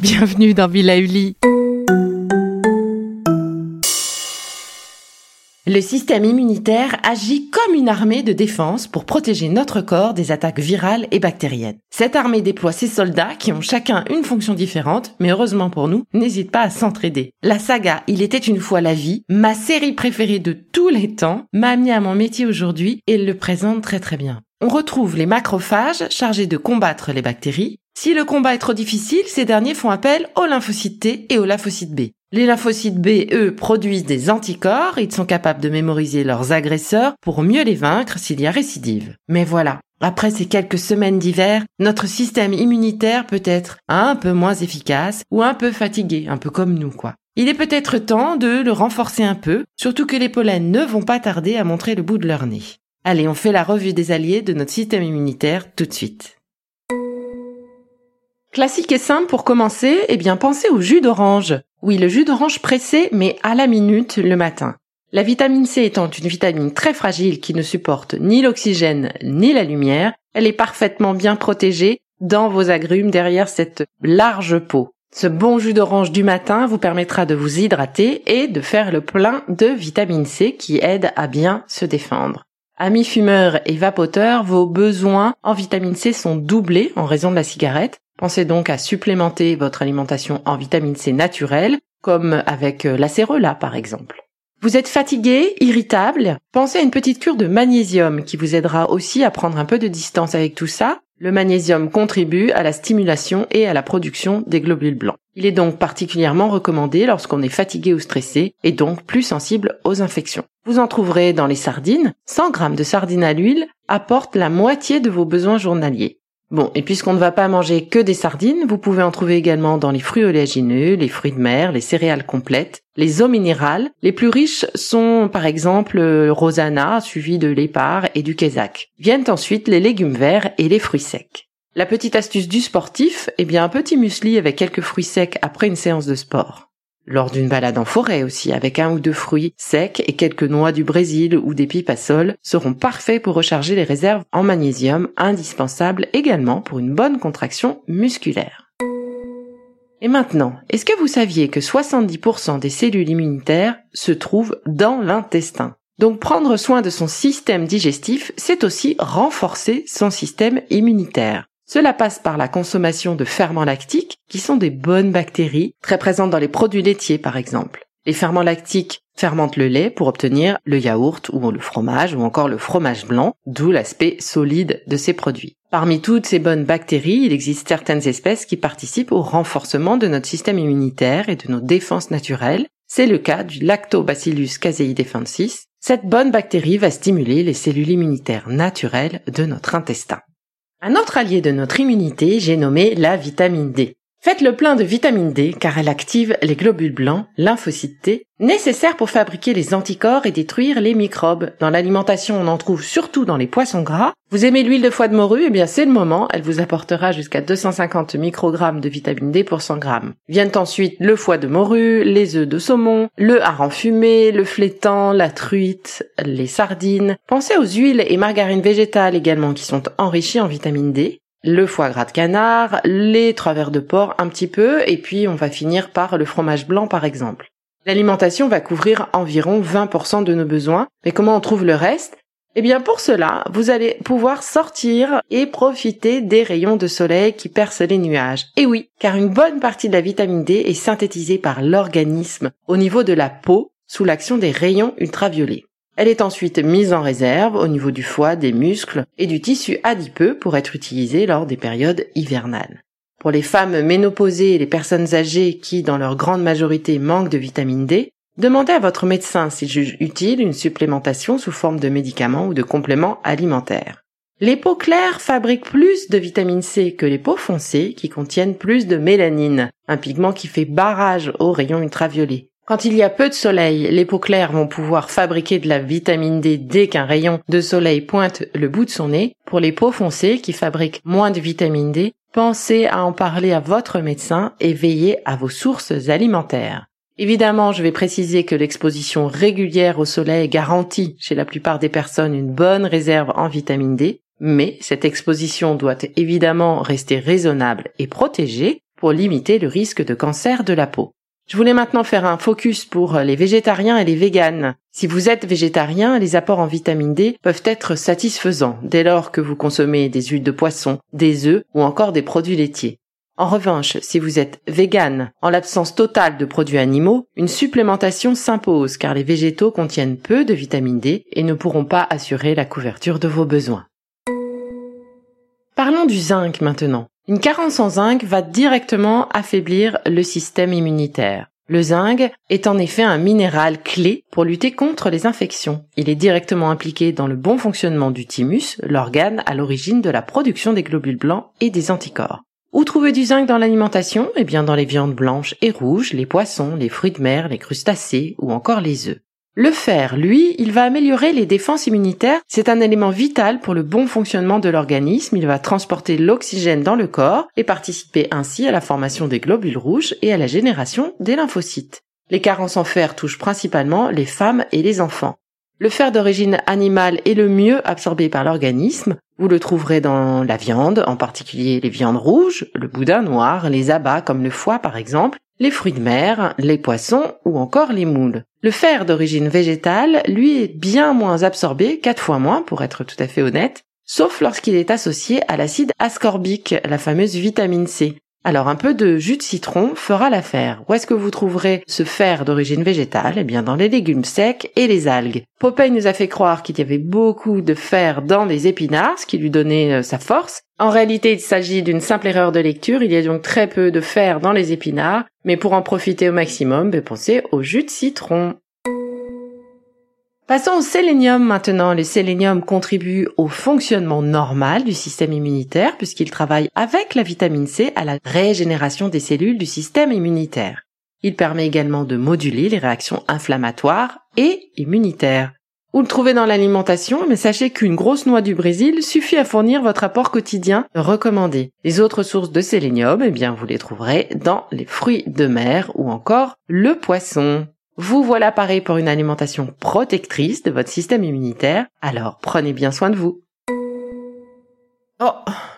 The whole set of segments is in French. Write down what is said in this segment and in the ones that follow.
Bienvenue dans Villa Uli. Le système immunitaire agit une armée de défense pour protéger notre corps des attaques virales et bactériennes. Cette armée déploie ses soldats qui ont chacun une fonction différente, mais heureusement pour nous, n'hésite pas à s'entraider. La saga Il était une fois la vie, ma série préférée de tous les temps, m'a amené à mon métier aujourd'hui et le présente très très bien. On retrouve les macrophages chargés de combattre les bactéries, si le combat est trop difficile, ces derniers font appel aux lymphocytes T et aux lymphocytes B. Les lymphocytes B, eux, produisent des anticorps, ils sont capables de mémoriser leurs agresseurs pour mieux les vaincre s'il y a récidive. Mais voilà, après ces quelques semaines d'hiver, notre système immunitaire peut être un peu moins efficace ou un peu fatigué, un peu comme nous, quoi. Il est peut-être temps de le renforcer un peu, surtout que les pollens ne vont pas tarder à montrer le bout de leur nez. Allez, on fait la revue des alliés de notre système immunitaire tout de suite. Classique et simple pour commencer, eh bien pensez au jus d'orange. Oui, le jus d'orange pressé, mais à la minute le matin. La vitamine C étant une vitamine très fragile qui ne supporte ni l'oxygène ni la lumière, elle est parfaitement bien protégée dans vos agrumes derrière cette large peau. Ce bon jus d'orange du matin vous permettra de vous hydrater et de faire le plein de vitamine C qui aide à bien se défendre. Amis fumeurs et vapoteurs, vos besoins en vitamine C sont doublés en raison de la cigarette. Pensez donc à supplémenter votre alimentation en vitamine C naturelle, comme avec euh, l'acérola par exemple. Vous êtes fatigué, irritable? Pensez à une petite cure de magnésium qui vous aidera aussi à prendre un peu de distance avec tout ça. Le magnésium contribue à la stimulation et à la production des globules blancs. Il est donc particulièrement recommandé lorsqu'on est fatigué ou stressé et donc plus sensible aux infections. Vous en trouverez dans les sardines. 100 grammes de sardines à l'huile apportent la moitié de vos besoins journaliers. Bon, et puisqu'on ne va pas manger que des sardines, vous pouvez en trouver également dans les fruits oléagineux, les fruits de mer, les céréales complètes, les eaux minérales. Les plus riches sont par exemple le rosana, suivi de l'épar et du quesac. Viennent ensuite les légumes verts et les fruits secs. La petite astuce du sportif, eh bien un petit muesli avec quelques fruits secs après une séance de sport lors d'une balade en forêt aussi, avec un ou deux fruits secs et quelques noix du Brésil ou des sol, seront parfaits pour recharger les réserves en magnésium, indispensables également pour une bonne contraction musculaire. Et maintenant, est-ce que vous saviez que 70% des cellules immunitaires se trouvent dans l'intestin? Donc prendre soin de son système digestif, c'est aussi renforcer son système immunitaire. Cela passe par la consommation de ferments lactiques, qui sont des bonnes bactéries, très présentes dans les produits laitiers par exemple. Les ferments lactiques fermentent le lait pour obtenir le yaourt ou le fromage ou encore le fromage blanc, d'où l'aspect solide de ces produits. Parmi toutes ces bonnes bactéries, il existe certaines espèces qui participent au renforcement de notre système immunitaire et de nos défenses naturelles. C'est le cas du Lactobacillus casei defensis. Cette bonne bactérie va stimuler les cellules immunitaires naturelles de notre intestin. Un autre allié de notre immunité, j'ai nommé la vitamine D. Faites le plein de vitamine D car elle active les globules blancs, lymphocytes T, nécessaires pour fabriquer les anticorps et détruire les microbes. Dans l'alimentation, on en trouve surtout dans les poissons gras. Vous aimez l'huile de foie de morue? Eh bien, c'est le moment. Elle vous apportera jusqu'à 250 microgrammes de vitamine D pour 100 grammes. Viennent ensuite le foie de morue, les œufs de saumon, le hareng fumé, le flétan, la truite, les sardines. Pensez aux huiles et margarines végétales également qui sont enrichies en vitamine D le foie gras de canard, les travers de porc un petit peu, et puis on va finir par le fromage blanc par exemple. L'alimentation va couvrir environ 20% de nos besoins, mais comment on trouve le reste? Eh bien pour cela, vous allez pouvoir sortir et profiter des rayons de soleil qui percent les nuages. Et oui, car une bonne partie de la vitamine D est synthétisée par l'organisme au niveau de la peau sous l'action des rayons ultraviolets. Elle est ensuite mise en réserve au niveau du foie, des muscles et du tissu adipeux pour être utilisée lors des périodes hivernales. Pour les femmes ménopausées et les personnes âgées qui, dans leur grande majorité, manquent de vitamine D, Demandez à votre médecin s'il juge utile une supplémentation sous forme de médicaments ou de compléments alimentaires. Les peaux claires fabriquent plus de vitamine C que les peaux foncées qui contiennent plus de mélanine, un pigment qui fait barrage aux rayons ultraviolets. Quand il y a peu de soleil, les peaux claires vont pouvoir fabriquer de la vitamine D dès qu'un rayon de soleil pointe le bout de son nez. Pour les peaux foncées qui fabriquent moins de vitamine D, pensez à en parler à votre médecin et veillez à vos sources alimentaires. Évidemment, je vais préciser que l'exposition régulière au soleil garantit chez la plupart des personnes une bonne réserve en vitamine D, mais cette exposition doit évidemment rester raisonnable et protégée pour limiter le risque de cancer de la peau. Je voulais maintenant faire un focus pour les végétariens et les véganes. Si vous êtes végétarien, les apports en vitamine D peuvent être satisfaisants dès lors que vous consommez des huiles de poisson, des œufs ou encore des produits laitiers. En revanche, si vous êtes vegan, en l'absence totale de produits animaux, une supplémentation s'impose car les végétaux contiennent peu de vitamine D et ne pourront pas assurer la couverture de vos besoins. Parlons du zinc maintenant. Une carence en zinc va directement affaiblir le système immunitaire. Le zinc est en effet un minéral clé pour lutter contre les infections. Il est directement impliqué dans le bon fonctionnement du thymus, l'organe à l'origine de la production des globules blancs et des anticorps. Où trouver du zinc dans l'alimentation? Eh bien dans les viandes blanches et rouges, les poissons, les fruits de mer, les crustacés ou encore les œufs. Le fer, lui, il va améliorer les défenses immunitaires. C'est un élément vital pour le bon fonctionnement de l'organisme. Il va transporter l'oxygène dans le corps et participer ainsi à la formation des globules rouges et à la génération des lymphocytes. Les carences en fer touchent principalement les femmes et les enfants. Le fer d'origine animale est le mieux absorbé par l'organisme. Vous le trouverez dans la viande, en particulier les viandes rouges, le boudin noir, les abats comme le foie par exemple, les fruits de mer, les poissons ou encore les moules. Le fer d'origine végétale, lui, est bien moins absorbé, quatre fois moins pour être tout à fait honnête, sauf lorsqu'il est associé à l'acide ascorbique, la fameuse vitamine C. Alors un peu de jus de citron fera l'affaire. Où est-ce que vous trouverez ce fer d'origine végétale? Eh bien dans les légumes secs et les algues. Popeye nous a fait croire qu'il y avait beaucoup de fer dans les épinards, ce qui lui donnait euh, sa force. En réalité, il s'agit d'une simple erreur de lecture. Il y a donc très peu de fer dans les épinards, mais pour en profiter au maximum, ben, pensez au jus de citron. Passons au sélénium maintenant. Le sélénium contribue au fonctionnement normal du système immunitaire puisqu'il travaille avec la vitamine C à la régénération des cellules du système immunitaire. Il permet également de moduler les réactions inflammatoires et immunitaires. Vous le trouvez dans l'alimentation, mais sachez qu'une grosse noix du Brésil suffit à fournir votre apport quotidien recommandé. Les autres sources de sélénium, eh bien, vous les trouverez dans les fruits de mer ou encore le poisson. Vous voilà paré pour une alimentation protectrice de votre système immunitaire, alors prenez bien soin de vous. Oh,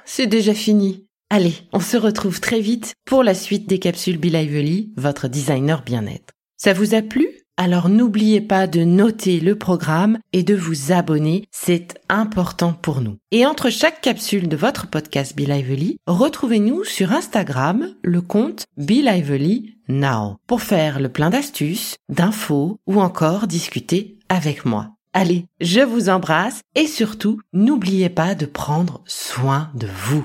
c'est déjà fini. Allez, on se retrouve très vite pour la suite des capsules Be Lively, votre designer bien-être. Ça vous a plu? Alors n'oubliez pas de noter le programme et de vous abonner, c'est important pour nous. Et entre chaque capsule de votre podcast Be Lively, retrouvez-nous sur Instagram le compte Be Lively Now pour faire le plein d'astuces, d'infos ou encore discuter avec moi. Allez, je vous embrasse et surtout, n'oubliez pas de prendre soin de vous.